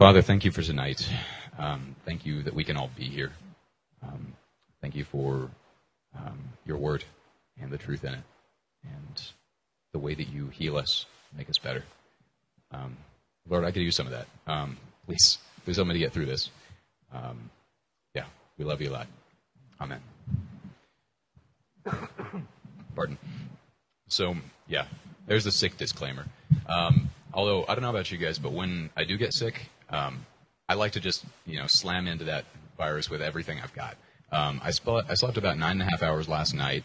Father, thank you for tonight. Um, thank you that we can all be here. Um, thank you for um, your word and the truth in it, and the way that you heal us, make us better. Um, Lord, I could use some of that. Um, please, please help me to get through this. Um, yeah, we love you a lot. Amen. Pardon. So, yeah, there's the sick disclaimer. Although I don't know about you guys, but when I do get sick, um, I like to just you know slam into that virus with everything I've got. Um, I, slept, I slept about nine and a half hours last night,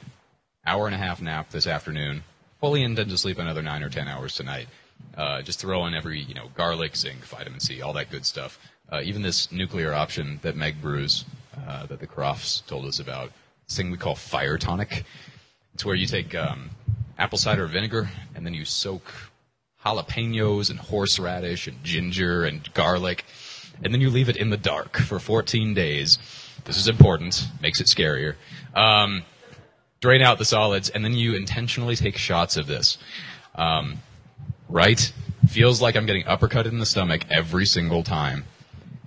hour and a half nap this afternoon. Fully intend to sleep another nine or ten hours tonight. Uh, just throw in every you know garlic, zinc, vitamin C, all that good stuff. Uh, even this nuclear option that Meg brews, uh, that the Crofts told us about, this thing we call fire tonic. It's where you take um, apple cider vinegar and then you soak jalapenos and horseradish and ginger and garlic, and then you leave it in the dark for 14 days. This is important, makes it scarier. Um, drain out the solids, and then you intentionally take shots of this. Um, right? Feels like I'm getting uppercutted in the stomach every single time.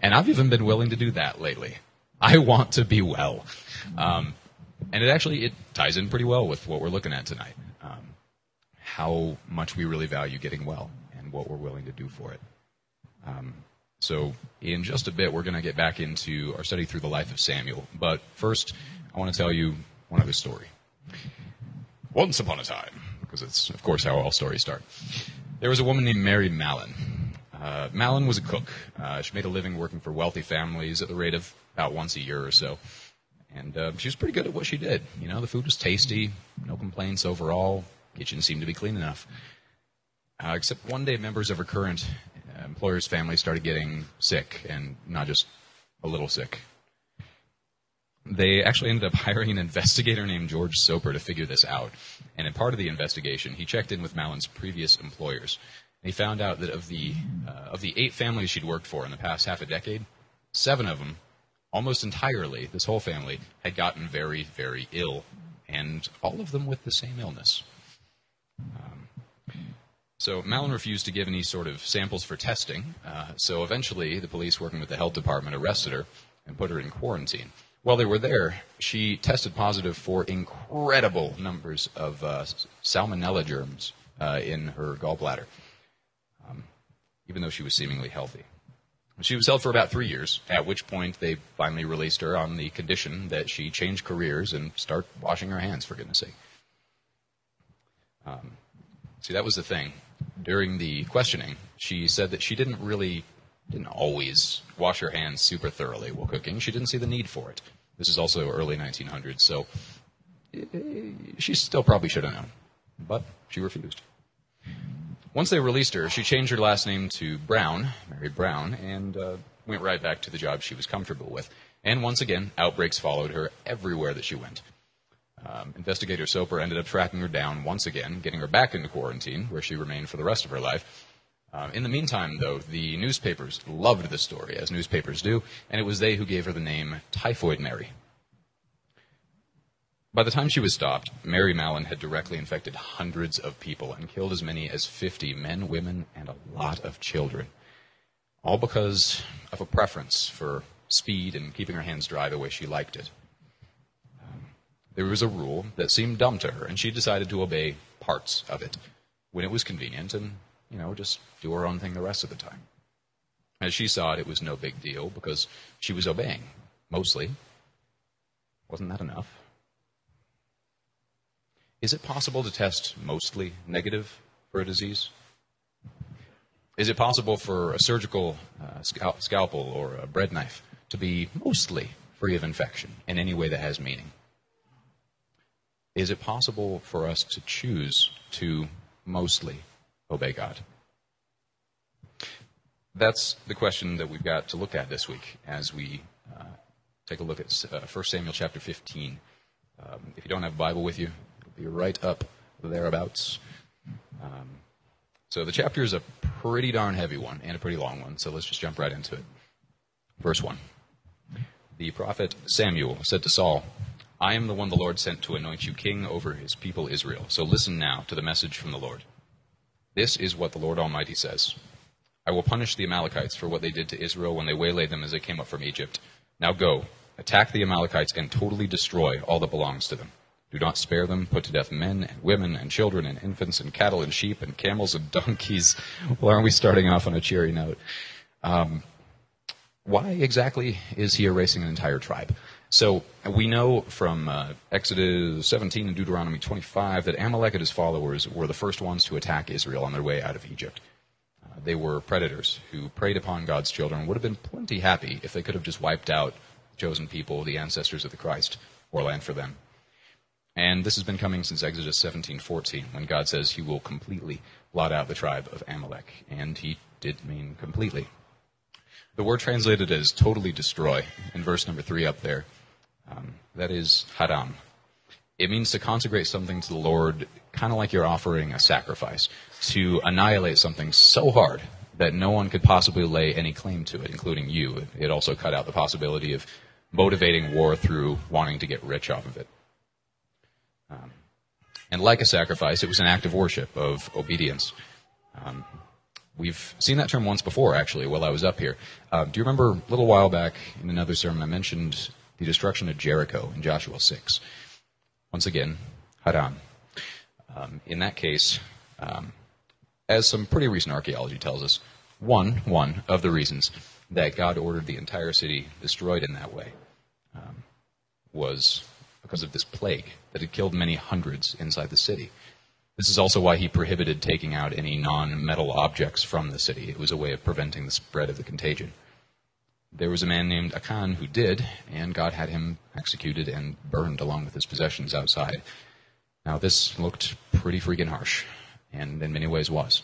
And I've even been willing to do that lately. I want to be well. Um, and it actually it ties in pretty well with what we're looking at tonight. How much we really value getting well and what we're willing to do for it. Um, so, in just a bit, we're going to get back into our study through the life of Samuel. But first, I want to tell you one other story. Once upon a time, because it's, of course, how all stories start, there was a woman named Mary Mallon. Uh, Mallon was a cook. Uh, she made a living working for wealthy families at the rate of about once a year or so. And uh, she was pretty good at what she did. You know, the food was tasty, no complaints overall. Kitchen seemed to be clean enough. Uh, except one day, members of her current uh, employer's family started getting sick, and not just a little sick. They actually ended up hiring an investigator named George Soper to figure this out. And in part of the investigation, he checked in with Mallon's previous employers. He found out that of the uh, of the eight families she'd worked for in the past half a decade, seven of them, almost entirely, this whole family, had gotten very, very ill, and all of them with the same illness. Um, so Mallon refused to give any sort of samples for testing. Uh, so eventually, the police, working with the health department, arrested her and put her in quarantine. While they were there, she tested positive for incredible numbers of uh, salmonella germs uh, in her gallbladder, um, even though she was seemingly healthy. She was held for about three years, at which point they finally released her on the condition that she change careers and start washing her hands, for goodness sake. Um, see, that was the thing. During the questioning, she said that she didn't really, didn't always wash her hands super thoroughly while cooking. She didn't see the need for it. This is also early 1900s, so eh, she still probably should have known, but she refused. Once they released her, she changed her last name to Brown, Mary Brown, and uh, went right back to the job she was comfortable with. And once again, outbreaks followed her everywhere that she went. Um, Investigator Soper ended up tracking her down once again, getting her back into quarantine, where she remained for the rest of her life. Um, in the meantime, though, the newspapers loved the story, as newspapers do, and it was they who gave her the name Typhoid Mary. By the time she was stopped, Mary Mallon had directly infected hundreds of people and killed as many as 50 men, women, and a lot of children. All because of a preference for speed and keeping her hands dry the way she liked it. There was a rule that seemed dumb to her, and she decided to obey parts of it when it was convenient and, you know, just do her own thing the rest of the time. As she saw it, it was no big deal because she was obeying, mostly. Wasn't that enough? Is it possible to test mostly negative for a disease? Is it possible for a surgical uh, scalpel or a bread knife to be mostly free of infection in any way that has meaning? Is it possible for us to choose to mostly obey God? That's the question that we've got to look at this week as we uh, take a look at uh, 1 Samuel chapter 15. Um, if you don't have a Bible with you, it'll be right up thereabouts. Um, so the chapter is a pretty darn heavy one and a pretty long one, so let's just jump right into it. Verse 1. The prophet Samuel said to Saul, I am the one the Lord sent to anoint you king over his people Israel. So listen now to the message from the Lord. This is what the Lord Almighty says I will punish the Amalekites for what they did to Israel when they waylaid them as they came up from Egypt. Now go, attack the Amalekites and totally destroy all that belongs to them. Do not spare them. Put to death men and women and children and infants and cattle and sheep and camels and donkeys. Well, aren't we starting off on a cheery note? Um, why exactly is he erasing an entire tribe? So we know from uh, Exodus 17 and Deuteronomy 25 that Amalek and his followers were the first ones to attack Israel on their way out of Egypt. Uh, they were predators who preyed upon God's children. Would have been plenty happy if they could have just wiped out chosen people, the ancestors of the Christ, or land for them. And this has been coming since Exodus 17:14, when God says He will completely blot out the tribe of Amalek, and He did mean completely. The word translated as totally destroy in verse number three up there um, that is herem. It means to consecrate something to the Lord, kind of like you're offering a sacrifice, to annihilate something so hard that no one could possibly lay any claim to it, including you. It also cut out the possibility of motivating war through wanting to get rich off of it. Um, and like a sacrifice, it was an act of worship, of obedience. Um, we've seen that term once before, actually, while I was up here. Uh, do you remember a little while back in another sermon I mentioned the destruction of Jericho in Joshua 6. Once again, Herem. Um, in that case, um, as some pretty recent archaeology tells us, one, one of the reasons that God ordered the entire city destroyed in that way um, was because of this plague that had killed many hundreds inside the city. This is also why he prohibited taking out any non metal objects from the city. It was a way of preventing the spread of the contagion. There was a man named Achan who did, and God had him executed and burned along with his possessions outside. Now, this looked pretty freaking harsh, and in many ways was.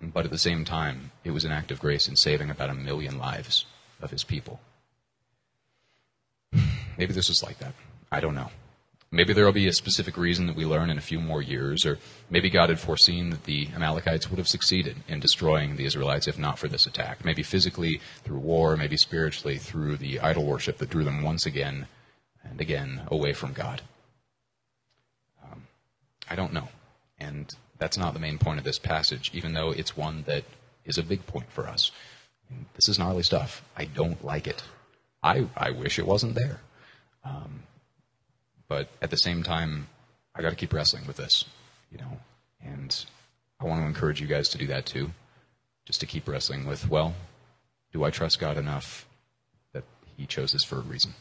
But at the same time, it was an act of grace in saving about a million lives of his people. Maybe this is like that. I don't know. Maybe there will be a specific reason that we learn in a few more years, or maybe God had foreseen that the Amalekites would have succeeded in destroying the Israelites if not for this attack. Maybe physically through war, maybe spiritually through the idol worship that drew them once again and again away from God. Um, I don't know. And that's not the main point of this passage, even though it's one that is a big point for us. This is gnarly stuff. I don't like it. I, I wish it wasn't there. Um, but at the same time, I got to keep wrestling with this, you know. And I want to encourage you guys to do that too, just to keep wrestling with, well, do I trust God enough that He chose this for a reason?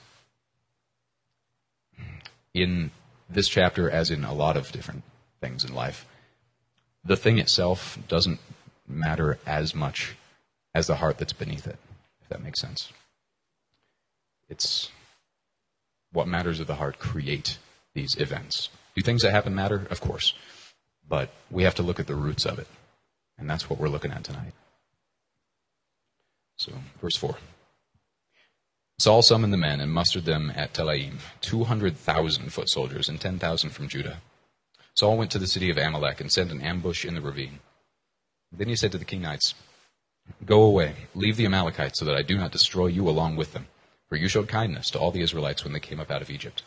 In this chapter, as in a lot of different things in life, the thing itself doesn't matter as much as the heart that's beneath it, if that makes sense. It's what matters of the heart create these events. Do things that happen matter? Of course. But we have to look at the roots of it. And that's what we're looking at tonight. So, verse 4. Saul summoned the men and mustered them at Telaim, 200,000 foot soldiers and 10,000 from Judah. Saul went to the city of Amalek and set an ambush in the ravine. Then he said to the Kenites, Go away, leave the Amalekites so that I do not destroy you along with them. For you showed kindness to all the Israelites when they came up out of Egypt.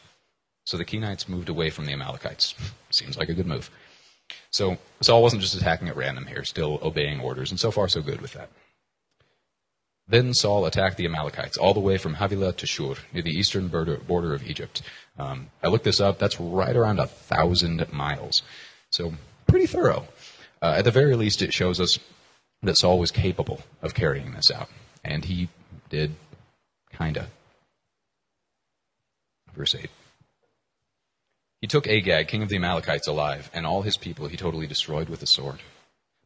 So the Kenites moved away from the Amalekites. Seems like a good move. So Saul wasn't just attacking at random here, still obeying orders, and so far so good with that. Then Saul attacked the Amalekites all the way from Havilah to Shur, near the eastern border border of Egypt. Um, I looked this up. That's right around a thousand miles. So pretty thorough. Uh, at the very least, it shows us that Saul was capable of carrying this out. And he did, kinda. Verse 8. He took Agag, king of the Amalekites, alive, and all his people he totally destroyed with the sword.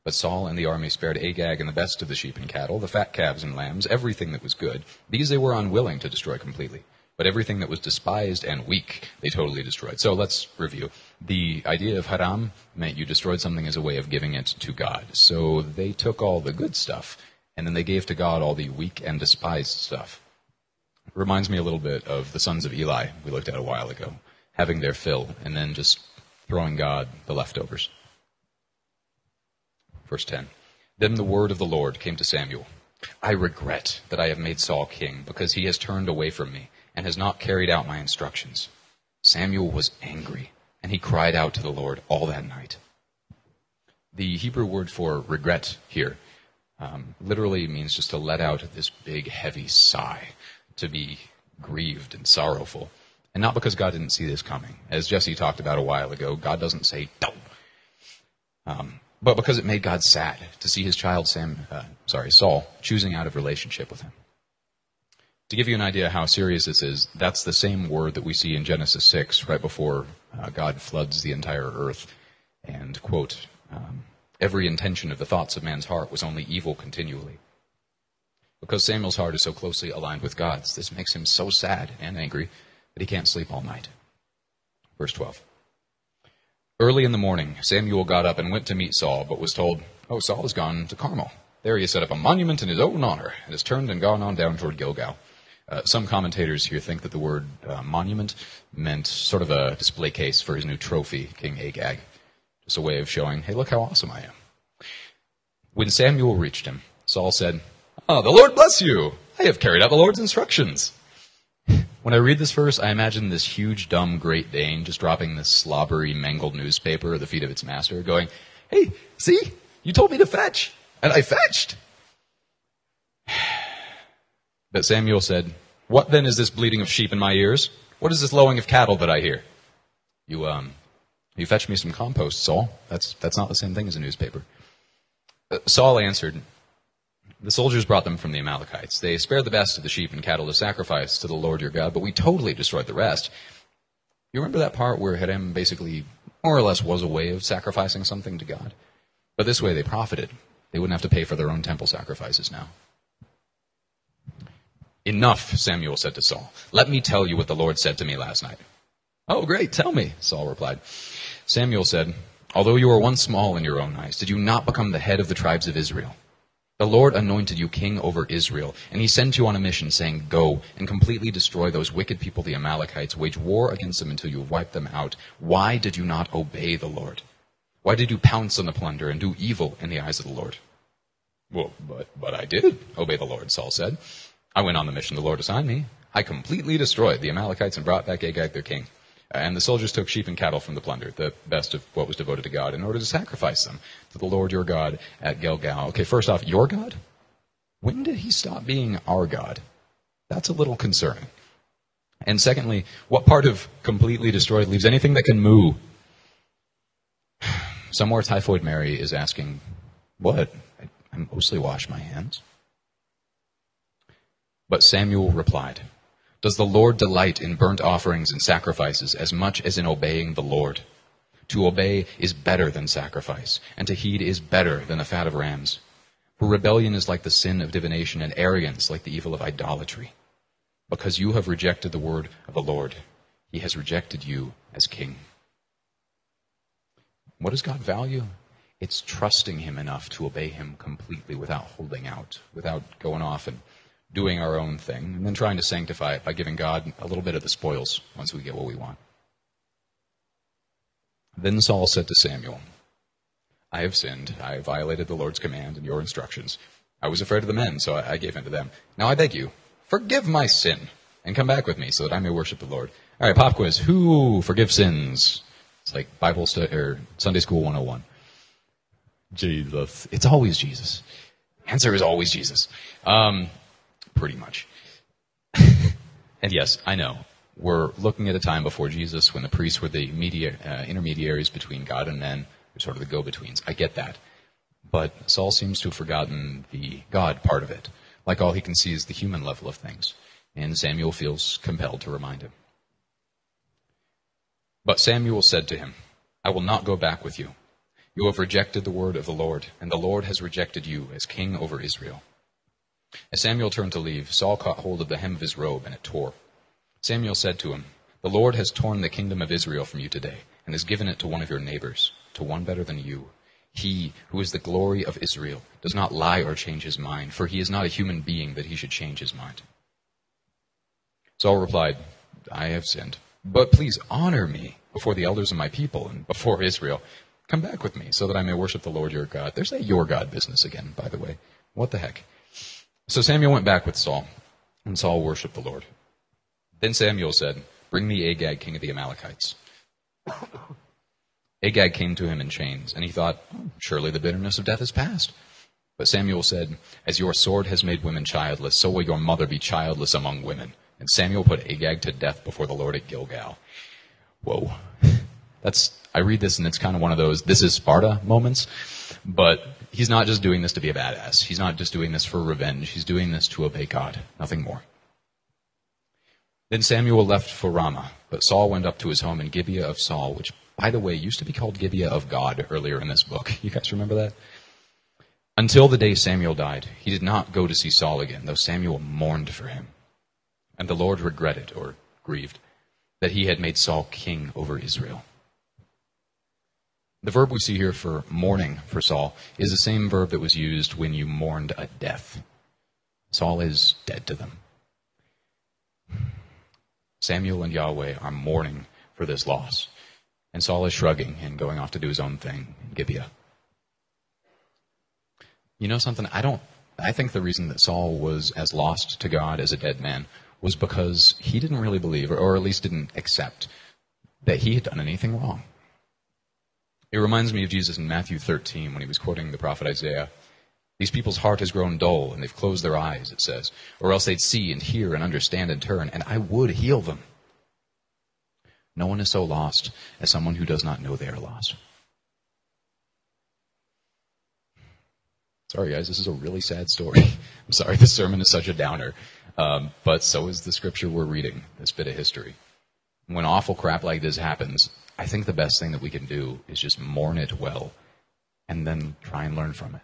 But Saul and the army spared Agag and the best of the sheep and cattle, the fat calves and lambs, everything that was good. These they were unwilling to destroy completely. But everything that was despised and weak, they totally destroyed. So let's review. The idea of herem meant you destroyed something as a way of giving it to God. So they took all the good stuff, and then they gave to God all the weak and despised stuff reminds me a little bit of the sons of Eli we looked at a while ago, having their fill and then just throwing God the leftovers. Verse 10 Then the word of the Lord came to Samuel I regret that I have made Saul king, because he has turned away from me and has not carried out my instructions. Samuel was angry, and he cried out to the Lord all that night. The Hebrew word for regret here um, literally means just to let out this big, heavy sigh, to be grieved and sorrowful. And not because God didn't see this coming. As Jesse talked about a while ago, God doesn't say, don't. Um, but because it made God sad to see his child Sam, uh, sorry, Saul, choosing out of relationship with him. To give you an idea how serious this is, that's the same word that we see in Genesis 6, right before uh, God floods the entire earth. And, quote, um, every intention of the thoughts of man's heart was only evil continually. Because Samuel's heart is so closely aligned with God's, this makes him so sad and angry that he can't sleep all night. Verse 12. Early in the morning, Samuel got up and went to meet Saul, but was told, Oh, Saul has gone to Carmel. There he has set up a monument in his own honor and has turned and gone on down toward Gilgal. Uh, some commentators here think that the word uh, monument meant sort of a display case for his new trophy, King Agag. Just a way of showing, hey, look how awesome I am. When Samuel reached him, Saul said, Ah, the Lord bless you! I have carried out the Lord's instructions. When I read this verse, I imagine this huge, dumb Great Dane just dropping this slobbery, mangled newspaper at the feet of its master, going, Hey, see? You told me to fetch, and I fetched. But Samuel said, What then is this bleating of sheep in my ears? What is this lowing of cattle that I hear? You, um, you fetch me some compost, Saul. That's, that's not the same thing as a newspaper. Uh, Saul answered, The soldiers brought them from the Amalekites. They spared the best of the sheep and cattle to sacrifice to the Lord your God, but we totally destroyed the rest. You remember that part where herem basically, more or less, was a way of sacrificing something to God? But this way they profited. They wouldn't have to pay for their own temple sacrifices now. Enough, Samuel said to Saul. Let me tell you what the Lord said to me last night. Oh, great, tell me, Saul replied. Samuel said, Although you were once small in your own eyes, did you not become the head of the tribes of Israel? The Lord anointed you king over Israel, and he sent you on a mission, saying, Go and completely destroy those wicked people, the Amalekites, wage war against them until you wipe them out. Why did you not obey the Lord? Why did you pounce on the plunder and do evil in the eyes of the Lord? Well, but, but I did obey the Lord, Saul said. I went on the mission the Lord assigned me. I completely destroyed the Amalekites and brought back Agag their king. Uh, and the soldiers took sheep and cattle from the plunder, the best of what was devoted to God, in order to sacrifice them to the Lord your God at Gilgal. Okay, first off, your God? When did he stop being our God? That's a little concerning. And secondly, what part of completely destroyed leaves anything that can move? Somewhere Typhoid Mary is asking, What? I mostly wash my hands. But Samuel replied, Does the Lord delight in burnt offerings and sacrifices as much as in obeying the Lord? To obey is better than sacrifice, and to heed is better than the fat of rams. For rebellion is like the sin of divination, and arrogance like the evil of idolatry. Because you have rejected the word of the Lord, he has rejected you as king. What does God value? It's trusting him enough to obey him completely without holding out, without going off and doing our own thing, and then trying to sanctify it by giving God a little bit of the spoils once we get what we want. Then Saul said to Samuel, I have sinned. I violated the Lord's command and your instructions. I was afraid of the men, so I gave in to them. Now I beg you, forgive my sin, and come back with me so that I may worship the Lord. All right, pop quiz. Who forgives sins? It's like Bible stu- or Sunday School 101. Jesus. It's always Jesus. Answer is always Jesus. Um, pretty much. and yes, I know. We're looking at a time before Jesus when the priests were the media, uh, intermediaries between God and men, sort of the go betweens. I get that. But Saul seems to have forgotten the God part of it. Like all he can see is the human level of things. And Samuel feels compelled to remind him. But Samuel said to him, I will not go back with you. You have rejected the word of the Lord, and the Lord has rejected you as king over Israel. As Samuel turned to leave, Saul caught hold of the hem of his robe, and it tore. Samuel said to him, The Lord has torn the kingdom of Israel from you today, and has given it to one of your neighbors, to one better than you. He, who is the glory of Israel, does not lie or change his mind, for he is not a human being that he should change his mind. Saul replied, I have sinned, but please honor me before the elders of my people and before Israel. Come back with me so that I may worship the Lord your God. There's that your God business again, by the way. What the heck? So Samuel went back with Saul, and Saul worshipped the Lord. Then Samuel said, Bring me Agag, king of the Amalekites. Agag came to him in chains, and he thought, Surely the bitterness of death is past. But Samuel said, As your sword has made women childless, so will your mother be childless among women. And Samuel put Agag to death before the Lord at Gilgal. Whoa. That's, I read this and it's kind of one of those, this is Sparta moments. But he's not just doing this to be a badass. He's not just doing this for revenge. He's doing this to obey God. Nothing more. Then Samuel left for Ramah, but Saul went up to his home in Gibeah of Saul, which, by the way, used to be called Gibeah of God earlier in this book. You guys remember that? Until the day Samuel died, he did not go to see Saul again, though Samuel mourned for him. And the Lord regretted, or grieved, that he had made Saul king over Israel. The verb we see here for mourning for Saul is the same verb that was used when you mourned a death. Saul is dead to them. Samuel and Yahweh are mourning for this loss. And Saul is shrugging and going off to do his own thing in Gibeah. You know something? I don't. I think the reason that Saul was as lost to God as a dead man was because he didn't really believe, or, or at least didn't accept, that he had done anything wrong. It reminds me of Jesus in Matthew 13 when he was quoting the prophet Isaiah. These people's heart has grown dull, and they've closed their eyes, it says, or else they'd see and hear and understand and turn, and I would heal them. No one is so lost as someone who does not know they are lost. Sorry, guys, this is a really sad story. I'm sorry this sermon is such a downer. Um, but so is the scripture we're reading, this bit of history. When awful crap like this happens, I think the best thing that we can do is just mourn it well and then try and learn from it.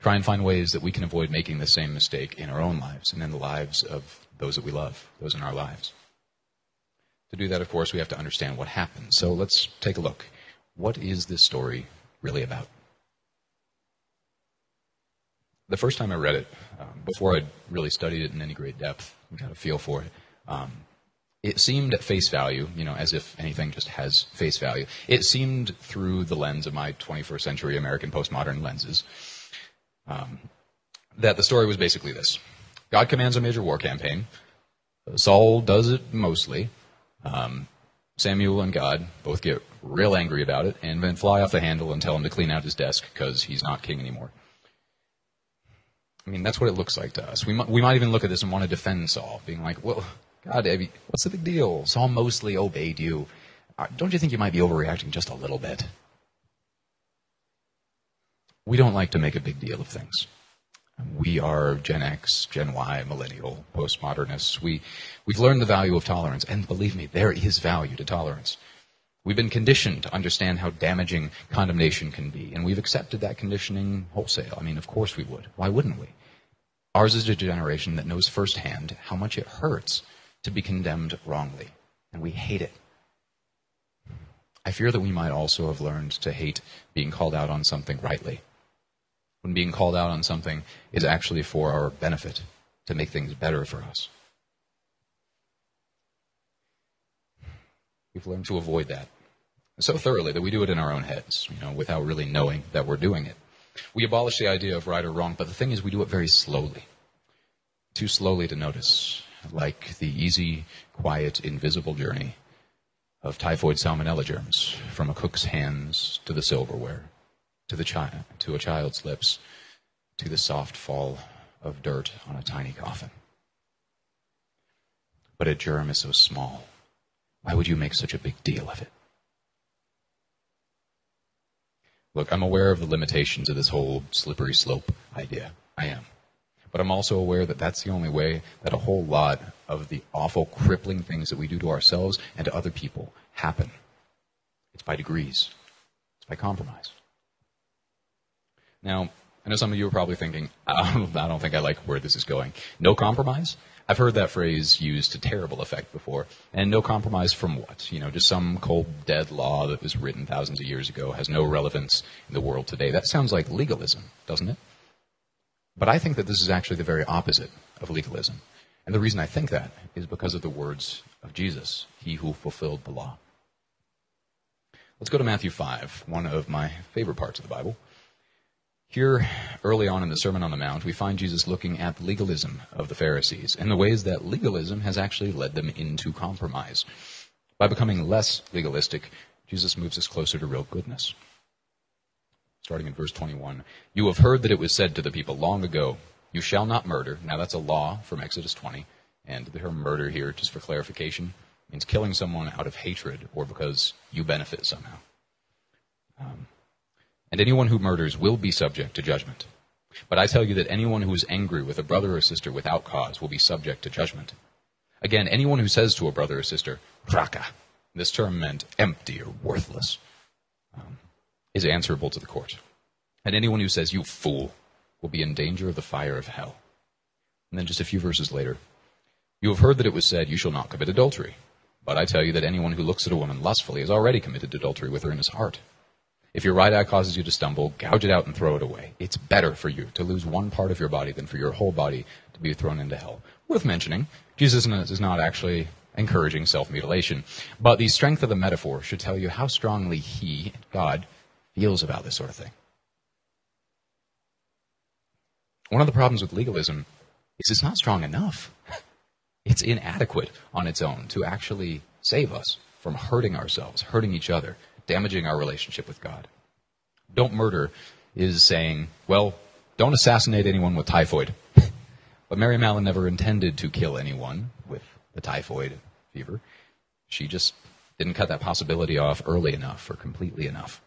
Try and find ways that we can avoid making the same mistake in our own lives and in the lives of those that we love, those in our lives. To do that, of course, we have to understand what happened. So let's take a look. What is this story really about? the first time I read it, um, before I'd really studied it in any great depth got a feel for it, um, it seemed at face value, you know, as if anything just has face value. It seemed through the lens of my 21st century American postmodern lenses um, that the story was basically this: God commands a major war campaign. Saul does it mostly. Um, Samuel and God both get real angry about it and then fly off the handle and tell him to clean out his desk because he's not king anymore. I mean, that's what it looks like to us. We we might even look at this and want to defend Saul, being like, well, God, what's the big deal? Saul mostly obeyed you. Uh, don't you think you might be overreacting just a little bit? We don't like to make a big deal of things. We are Gen X, Gen Y, millennial, postmodernists. We, we've learned the value of tolerance, and believe me, there is value to tolerance. We've been conditioned to understand how damaging condemnation can be, and we've accepted that conditioning wholesale. I mean, of course we would. Why wouldn't we? Ours is a generation that knows firsthand how much it hurts to be condemned wrongly, and we hate it. I fear that we might also have learned to hate being called out on something rightly. When being called out on something is actually for our benefit, to make things better for us. We've learned to avoid that so thoroughly that we do it in our own heads, you know, without really knowing that we're doing it. We abolish the idea of right or wrong, but the thing is, we do it very slowly. Too slowly to notice, like the easy, quiet, invisible journey of typhoid salmonella germs from a cook's hands to the silverware, to, the chi- to a child's lips, to the soft fall of dirt on a tiny coffin. But a germ is so small why would you make such a big deal of it? Look, I'm aware of the limitations of this whole slippery slope idea. I am. But I'm also aware that that's the only way that a whole lot of the awful, crippling things that we do to ourselves and to other people happen. It's by degrees, it's by compromise. Now, I know some of you are probably thinking, I don't, I don't think I like where this is going. No compromise? I've heard that phrase used to terrible effect before. And no compromise from what? You know, just some cold, dead law that was written thousands of years ago has no relevance in the world today. That sounds like legalism, doesn't it? But I think that this is actually the very opposite of legalism. And the reason I think that is because of the words of Jesus, he who fulfilled the law. Let's go to Matthew 5, one of my favorite parts of the Bible. Here, early on in the Sermon on the Mount, we find Jesus looking at the legalism of the Pharisees and the ways that legalism has actually led them into compromise. By becoming less legalistic, Jesus moves us closer to real goodness. Starting in verse 21. You have heard that it was said to the people long ago, You shall not murder. Now that's a law from Exodus 20. And the term murder here, just for clarification, means killing someone out of hatred or because you benefit somehow. Um, and anyone who murders will be subject to judgment. But I tell you that anyone who is angry with a brother or sister without cause will be subject to judgment. Again, anyone who says to a brother or sister, raca, this term meant empty or worthless, is answerable to the court. And anyone who says, you fool, will be in danger of the fire of hell. And then just a few verses later, you have heard that it was said, you shall not commit adultery. But I tell you that anyone who looks at a woman lustfully has already committed adultery with her in his heart. If your right eye causes you to stumble, gouge it out and throw it away. It's better for you to lose one part of your body than for your whole body to be thrown into hell. Worth mentioning, Jesus is not actually encouraging self-mutilation, but the strength of the metaphor should tell you how strongly he, God, feels about this sort of thing. One of the problems with legalism is it's not strong enough. It's inadequate on its own to actually save us from hurting ourselves, hurting each other, damaging our relationship with God. Don't murder is saying, well, don't assassinate anyone with typhoid. but Mary Mallon never intended to kill anyone with the typhoid fever. She just didn't cut that possibility off early enough or completely enough.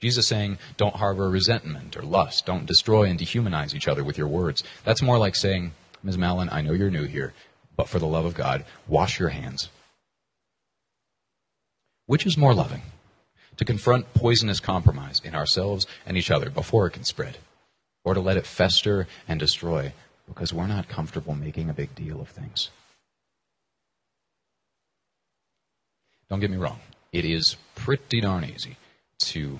Jesus saying, don't harbor resentment or lust. Don't destroy and dehumanize each other with your words. That's more like saying, Ms. Mallon, I know you're new here, but for the love of God, wash your hands. Which is more loving? To confront poisonous compromise in ourselves and each other before it can spread, or to let it fester and destroy because we're not comfortable making a big deal of things? Don't get me wrong. It is pretty darn easy to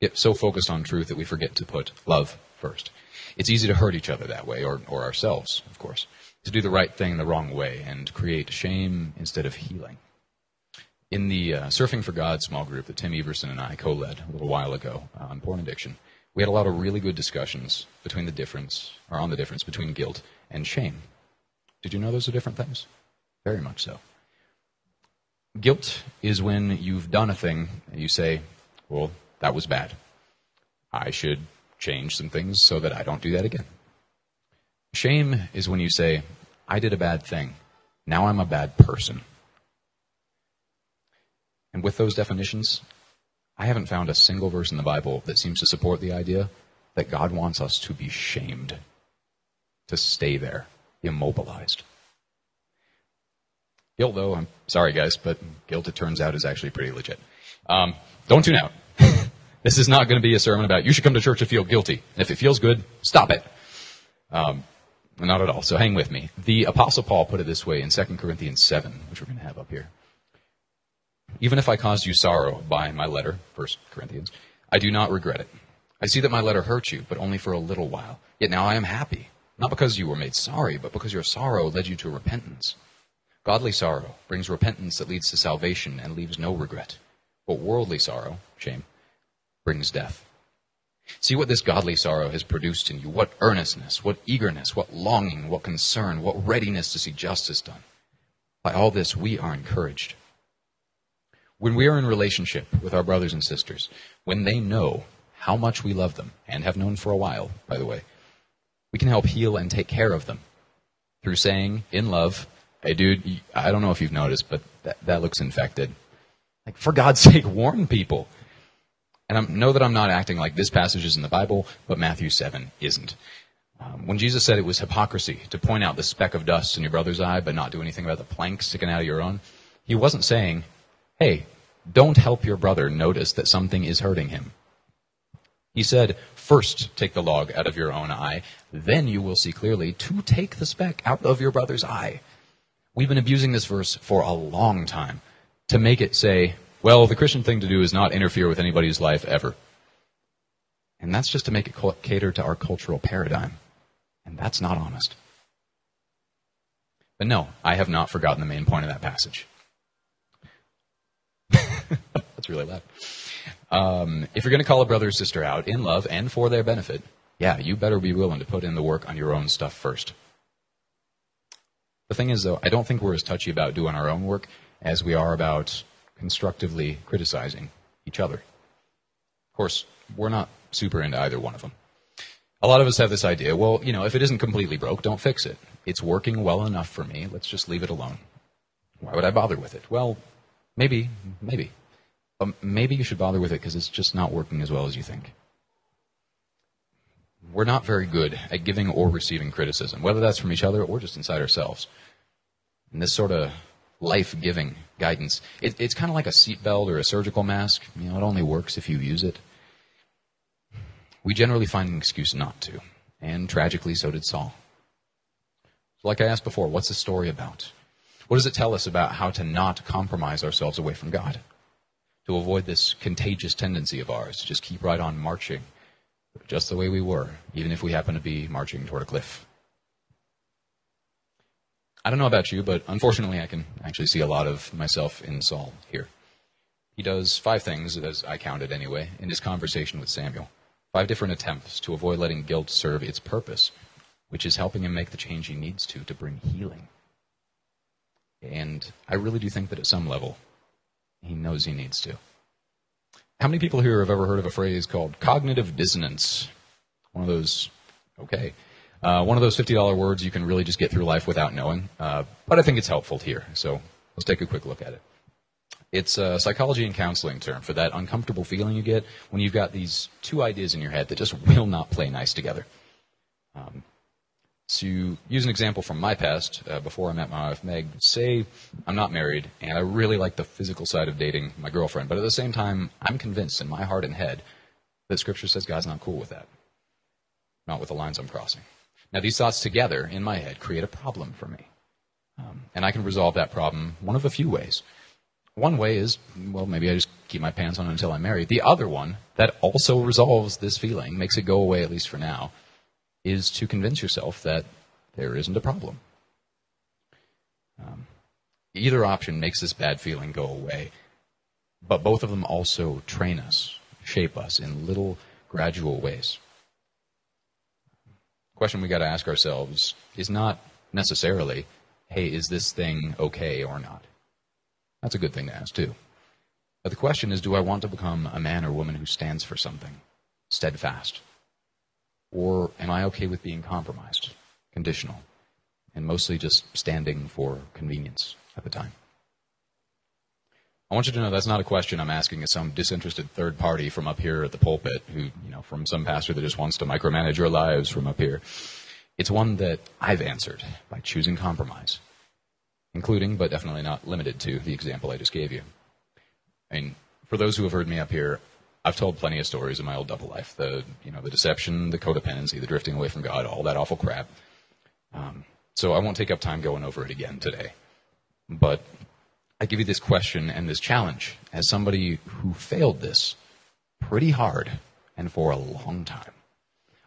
get so focused on truth that we forget to put love first. It's easy to hurt each other that way, or, or ourselves, of course, to do the right thing the wrong way and create shame instead of healing. In the uh, Surfing for God small group that Tim Everson and I co-led a little while ago uh, on porn addiction, we had a lot of really good discussions between the difference, or on the difference between guilt and shame. Did you know those are different things? Very much so. Guilt is when you've done a thing and you say, well, that was bad. I should change some things so that I don't do that again. Shame is when you say, I did a bad thing. Now I'm a bad person. And with those definitions, I haven't found a single verse in the Bible that seems to support the idea that God wants us to be shamed, to stay there, immobilized. Guilt, though, I'm sorry guys, but guilt, it turns out, is actually pretty legit. Um, don't tune out. This is not going to be a sermon about you should come to church to feel guilty. If it feels good, stop it. Um, not at all. So hang with me. The Apostle Paul put it this way in 2 Corinthians 7, which we're going to have up here. Even if I caused you sorrow by my letter, 1 Corinthians, I do not regret it. I see that my letter hurt you, but only for a little while. Yet now I am happy, not because you were made sorry, but because your sorrow led you to repentance. Godly sorrow brings repentance that leads to salvation and leaves no regret. But worldly sorrow, shame, brings death. See what this godly sorrow has produced in you. What earnestness, what eagerness, what longing, what concern, what readiness to see justice done. By all this, we are encouraged. When we are in relationship with our brothers and sisters, when they know how much we love them, and have known for a while, by the way, we can help heal and take care of them through saying, in love, hey dude, I don't know if you've noticed, but that, that looks infected. Like, for God's sake, warn people. And I know that I'm not acting like this passage is in the Bible, but Matthew 7 isn't. Um, when Jesus said it was hypocrisy to point out the speck of dust in your brother's eye, but not do anything about the plank sticking out of your own, he wasn't saying, hey, don't help your brother notice that something is hurting him. He said, first take the log out of your own eye, then you will see clearly to take the speck out of your brother's eye. We've been abusing this verse for a long time to make it say, well, the Christian thing to do is not interfere with anybody's life ever. And that's just to make it cater to our cultural paradigm. And that's not honest. But no, I have not forgotten the main point of that passage. that's really loud. Um, if you're going to call a brother or sister out in love and for their benefit, yeah, you better be willing to put in the work on your own stuff first. The thing is, though, I don't think we're as touchy about doing our own work as we are about constructively criticizing each other. Of course, we're not super into either one of them. A lot of us have this idea, well, you know, if it isn't completely broke, don't fix it. It's working well enough for me. Let's just leave it alone. Why would I bother with it? Well, maybe, maybe. Um, maybe you should bother with it because it's just not working as well as you think. We're not very good at giving or receiving criticism, whether that's from each other or just inside ourselves. And this sort of life-giving guidance, it, it's kind of like a seatbelt or a surgical mask. You know, it only works if you use it. We generally find an excuse not to, and tragically, so did Saul. Like I asked before, what's the story about? What does it tell us about how to not compromise ourselves away from God? To avoid this contagious tendency of ours to just keep right on marching just the way we were, even if we happen to be marching toward a cliff. I don't know about you, but unfortunately, I can actually see a lot of myself in Saul here. He does five things, as I counted anyway, in his conversation with Samuel. Five different attempts to avoid letting guilt serve its purpose, which is helping him make the change he needs to to bring healing. And I really do think that at some level, he knows he needs to. How many people here have ever heard of a phrase called cognitive dissonance? One of those, okay. Uh, one of those $50 words you can really just get through life without knowing. Uh, but I think it's helpful here. So let's take a quick look at it. It's a psychology and counseling term for that uncomfortable feeling you get when you've got these two ideas in your head that just will not play nice together. Um, to use an example from my past, uh, before I met my wife Meg, say I'm not married and I really like the physical side of dating my girlfriend, but at the same time, I'm convinced in my heart and head that Scripture says God's not cool with that. Not with the lines I'm crossing. Now, these thoughts together in my head create a problem for me. Um, and I can resolve that problem one of a few ways. One way is, well, maybe I just keep my pants on until I'm married. The other one, that also resolves this feeling, makes it go away at least for now, is to convince yourself that there isn't a problem. Um, either option makes this bad feeling go away, but both of them also train us, shape us in little gradual ways. Question we got to ask ourselves is not necessarily, hey, is this thing okay or not? That's a good thing to ask too. But the question is, do I want to become a man or woman who stands for something, steadfast, or am I okay with being compromised, conditional, and mostly just standing for convenience at the time? I want you to know that's not a question I'm asking as some disinterested third party from up here at the pulpit who, you know, from some pastor that just wants to micromanage your lives from up here. It's one that I've answered by choosing compromise, including, but definitely not limited to, the example I just gave you. I mean, for those who have heard me up here, I've told plenty of stories in my old double life. The you know the deception, the codependency, the drifting away from God, all that awful crap. Um, so I won't take up time going over it again today. But I give you this question and this challenge as somebody who failed this pretty hard and for a long time.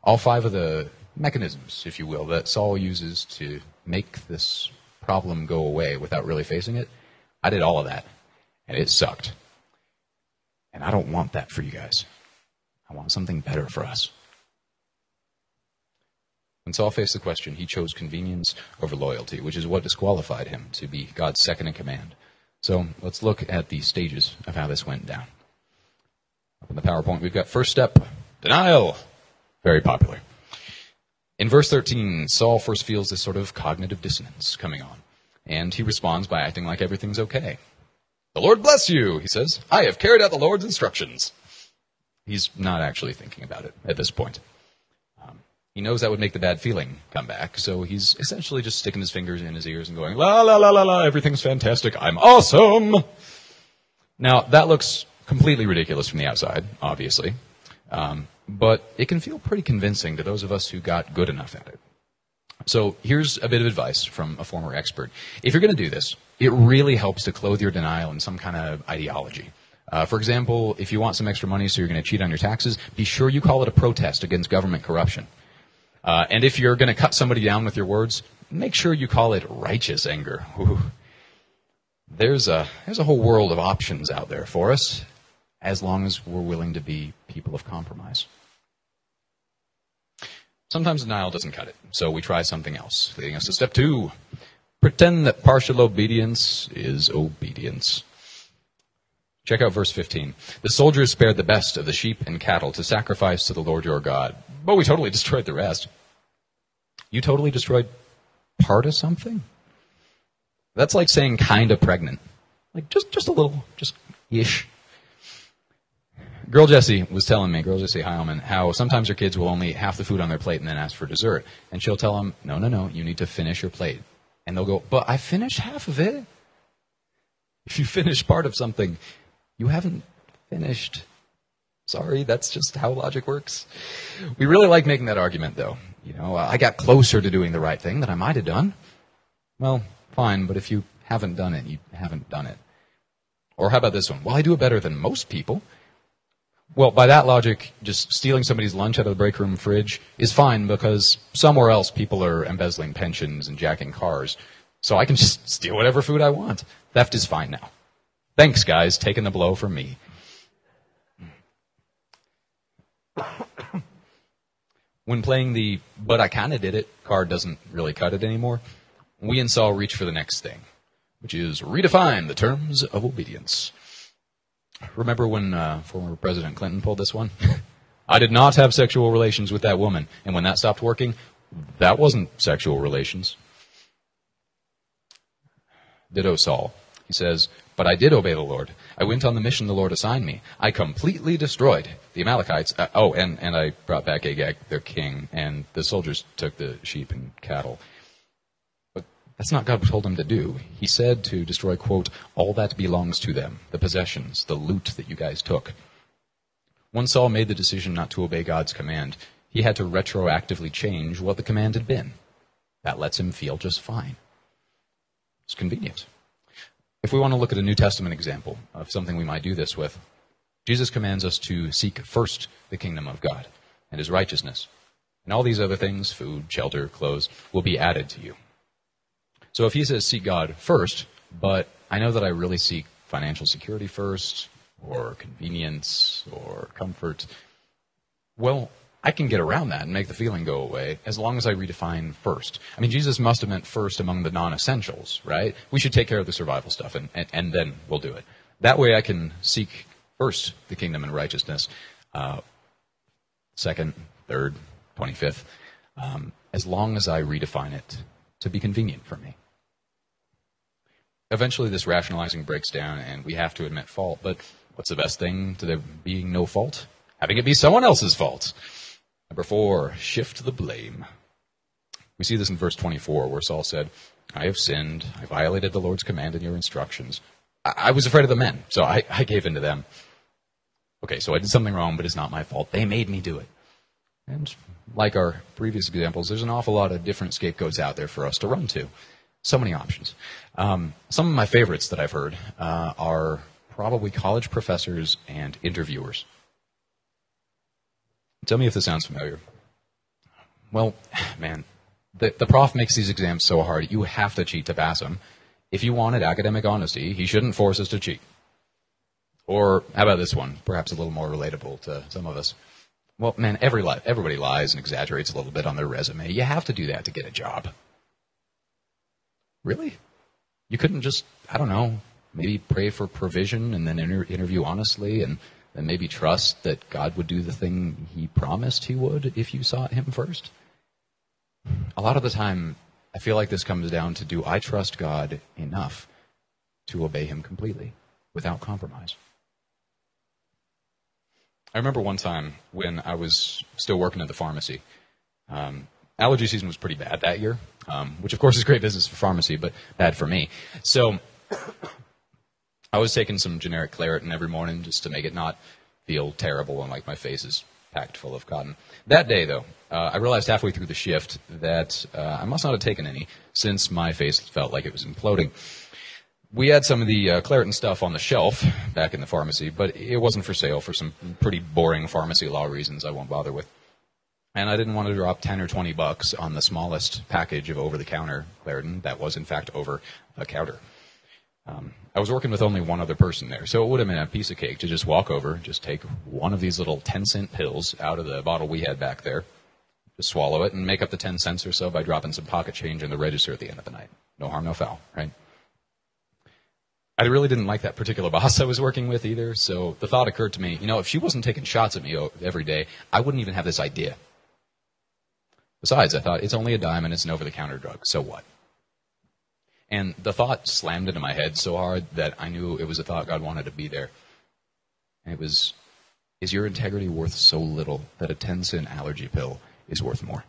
All five of the mechanisms, if you will, that Saul uses to make this problem go away without really facing it, I did all of that, and it sucked. And I don't want that for you guys. I want something better for us. When Saul faced the question, he chose convenience over loyalty, which is what disqualified him to be God's second in command. So let's look at the stages of how this went down. Up in the PowerPoint, we've got first step, denial. Very popular. In verse 13, Saul first feels this sort of cognitive dissonance coming on, and he responds by acting like everything's okay. The Lord bless you, he says. I have carried out the Lord's instructions. He's not actually thinking about it at this point. He knows that would make the bad feeling come back, so he's essentially just sticking his fingers in his ears and going, la la la la la, everything's fantastic, I'm awesome! Now, that looks completely ridiculous from the outside, obviously, um, but it can feel pretty convincing to those of us who got good enough at it. So here's a bit of advice from a former expert. If you're going to do this, it really helps to clothe your denial in some kind of ideology. Uh, for example, if you want some extra money so you're going to cheat on your taxes, be sure you call it a protest against government corruption. Uh, and if you're going to cut somebody down with your words, make sure you call it righteous anger. Ooh. There's a, there's a whole world of options out there for us, as long as we're willing to be people of compromise. Sometimes denial doesn't cut it, so we try something else, leading us to step two. Pretend that partial obedience is obedience. Check out verse 15. The soldiers spared the best of the sheep and cattle to sacrifice to the Lord your God, but we totally destroyed the rest. You totally destroyed part of something? That's like saying kind of pregnant. Like just, just a little, just ish. Girl Jessie was telling me, Girl Jessie Heilman, how sometimes her kids will only eat half the food on their plate and then ask for dessert. And she'll tell them, no, no, no, you need to finish your plate. And they'll go, but I finished half of it. If you finish part of something, you haven't finished. Sorry, that's just how logic works. We really like making that argument, though. You know, uh, I got closer to doing the right thing than I might have done. Well, fine, but if you haven't done it, you haven't done it. Or how about this one? Well, I do it better than most people. Well, by that logic, just stealing somebody's lunch out of the break room fridge is fine because somewhere else people are embezzling pensions and jacking cars. So I can just steal whatever food I want. Theft is fine now. Thanks, guys, taking the blow for me. When playing the but I kinda did it card doesn't really cut it anymore, we and Saul reach for the next thing, which is redefine the terms of obedience. Remember when uh, former President Clinton pulled this one? I did not have sexual relations with that woman, and when that stopped working, that wasn't sexual relations. Ditto Saul. He says, But I did obey the Lord. I went on the mission the Lord assigned me. I completely destroyed the Amalekites. Uh, oh, and, and I brought back Agag, their king, and the soldiers took the sheep and cattle. But that's not God told him to do. He said to destroy, quote, all that belongs to them, the possessions, the loot that you guys took. Once Saul made the decision not to obey God's command, he had to retroactively change what the command had been. That lets him feel just fine. It's convenient. If we want to look at a New Testament example of something we might do this with, Jesus commands us to seek first the kingdom of God and his righteousness. And all these other things, food, shelter, clothes, will be added to you. So if he says seek God first, but I know that I really seek financial security first, or convenience, or comfort, well, I can get around that and make the feeling go away as long as I redefine first. I mean, Jesus must have meant first among the non essentials, right? We should take care of the survival stuff and, and, and, then we'll do it. That way I can seek first the kingdom and righteousness, uh, second, third, 25th, um, as long as I redefine it to be convenient for me. Eventually, this rationalizing breaks down, and we have to admit fault. But what's the best thing to there being no fault? Having it be someone else's fault. Number four, shift the blame. We see this in verse 24, where Saul said, I have sinned. I violated the Lord's command and your instructions. I, I was afraid of the men, so I, I gave in to them. Okay, so I did something wrong, but it's not my fault. They made me do it. And like our previous examples, there's an awful lot of different scapegoats out there for us to run to. So many options. Um, some of my favorites that I've heard uh, are probably college professors and interviewers. Tell me if this sounds familiar. Well, man, the, the prof makes these exams so hard, you have to cheat to pass them. If you wanted academic honesty, he shouldn't force us to cheat. Or how about this one? Perhaps a little more relatable to some of us. Well, man, every li- everybody lies and exaggerates a little bit on their resume. You have to do that to get a job. Really? You couldn't just, I don't know, maybe pray for provision and then inter- interview honestly and then maybe trust that God would do the thing he promised he would if you sought him first? A lot of the time, I feel like this comes down to do I trust God enough to obey him completely without compromise? I remember one time when I was still working at the pharmacy. Um, allergy season was pretty bad that year, um, which of course is great business for pharmacy, but bad for me. So I was taking some generic Claritin every morning just to make it not feel terrible and like my face is packed full of cotton. That day, though, uh, I realized halfway through the shift that uh, I must not have taken any since my face felt like it was imploding we had some of the uh, Claritin stuff on the shelf back in the pharmacy, but it wasn't for sale for some pretty boring pharmacy law reasons I won't bother with. And I didn't want to drop 10 or 20 bucks on the smallest package of over the counter Claritin that was, in fact, over the counter. Um, I was working with only one other person there, so it would have been a piece of cake to just walk over, just take one of these little 10 cent pills out of the bottle we had back there, just swallow it, and make up the 10 cents or so by dropping some pocket change in the register at the end of the night. No harm, no foul, right? I really didn't like that particular boss I was working with either. So the thought occurred to me, you know, if she wasn't taking shots at me every day, I wouldn't even have this idea. Besides, I thought it's only a dime and it's an over-the-counter drug. So what? And the thought slammed into my head so hard that I knew it was a thought God wanted to be there. And it was, is your integrity worth so little that a 10 cent allergy pill is worth more?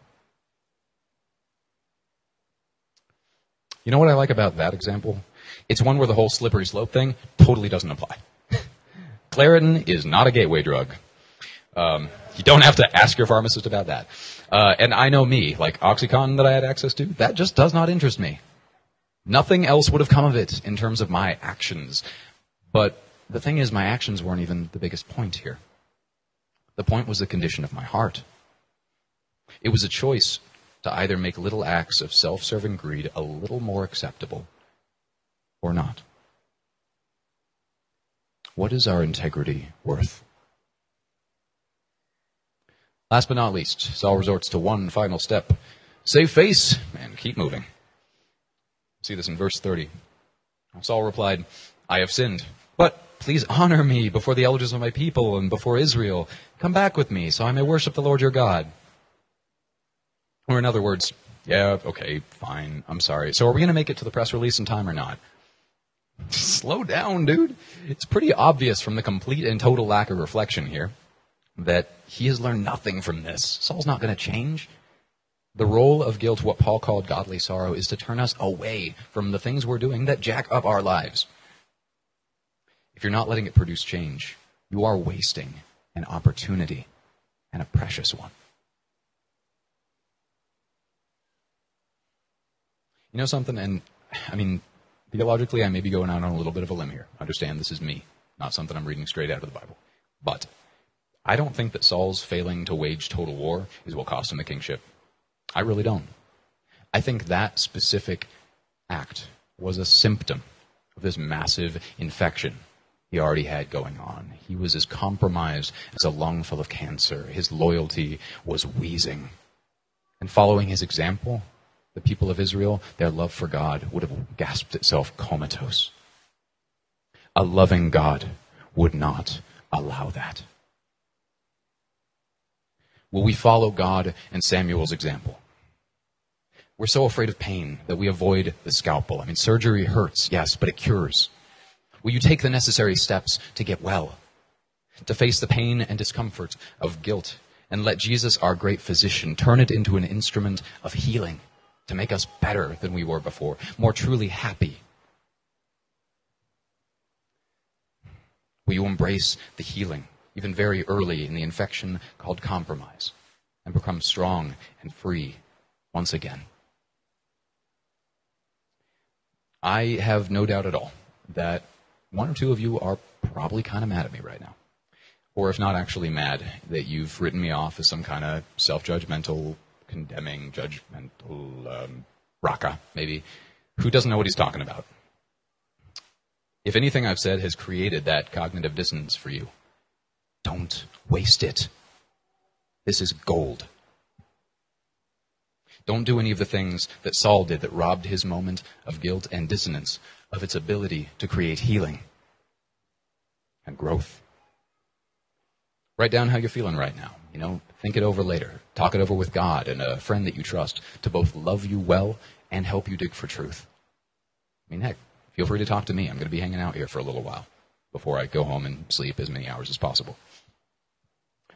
You know what I like about that example? It's one where the whole slippery slope thing totally doesn't apply. Claritin is not a gateway drug. Um, you don't have to ask your pharmacist about that. Uh, and I know me, like OxyContin that I had access to, that just does not interest me. Nothing else would have come of it in terms of my actions. But the thing is, my actions weren't even the biggest point here. The point was the condition of my heart. It was a choice to either make little acts of self serving greed a little more acceptable or not. What is our integrity worth? Last but not least, Saul resorts to one final step save face and keep moving. See this in verse 30. Saul replied, I have sinned, but please honor me before the elders of my people and before Israel. Come back with me so I may worship the Lord your God. Or in other words, yeah, okay, fine, I'm sorry. So are we going to make it to the press release in time or not? Slow down, dude. It's pretty obvious from the complete and total lack of reflection here that he has learned nothing from this. Saul's not going to change. The role of guilt, what Paul called godly sorrow, is to turn us away from the things we're doing that jack up our lives. If you're not letting it produce change, you are wasting an opportunity and a precious one. You know something? And I mean, theologically, I may be going out on a little bit of a limb here. Understand this is me, not something I'm reading straight out of the Bible. But I don't think that Saul's failing to wage total war is what cost him the kingship. I really don't. I think that specific act was a symptom of this massive infection he already had going on. He was as compromised as a lung full of cancer. His loyalty was wheezing. And following his example, the people of Israel, their love for God would have gasped itself comatose. A loving God would not allow that. Will we follow God and Samuel's example? We're so afraid of pain that we avoid the scalpel. I mean, surgery hurts, yes, but it cures. Will you take the necessary steps to get well? To face the pain and discomfort of guilt and let Jesus, our great physician, turn it into an instrument of healing to make us better than we were before, more truly happy? Will you embrace the healing, even very early in the infection called compromise, and become strong and free once again? I have no doubt at all that one or two of you are probably kind of mad at me right now. Or if not actually mad, that you've written me off as some kind of self judgmental condemning, judgmental um, raca, maybe, who doesn't know what he's talking about. If anything I've said has created that cognitive dissonance for you, don't waste it. This is gold. Don't do any of the things that Saul did that robbed his moment of guilt and dissonance of its ability to create healing and growth. Write down how you're feeling right now. You know, think it over later. Talk it over with God and a friend that you trust to both love you well and help you dig for truth. I mean, heck, feel free to talk to me. I'm going to be hanging out here for a little while before I go home and sleep as many hours as possible.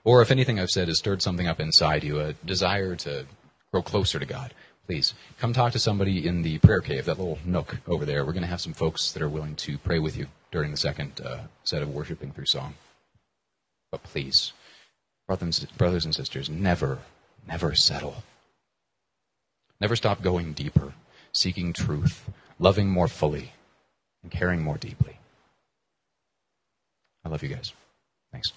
Or if anything I've said has stirred something up inside you, a desire to grow closer to God, please come talk to somebody in the prayer cave, that little nook over there. We're going to have some folks that are willing to pray with you during the second uh, set of worshiping through song. But please, brothers, brothers and sisters, never, never settle. Never stop going deeper, seeking truth, loving more fully, and caring more deeply. I love you guys. Thanks.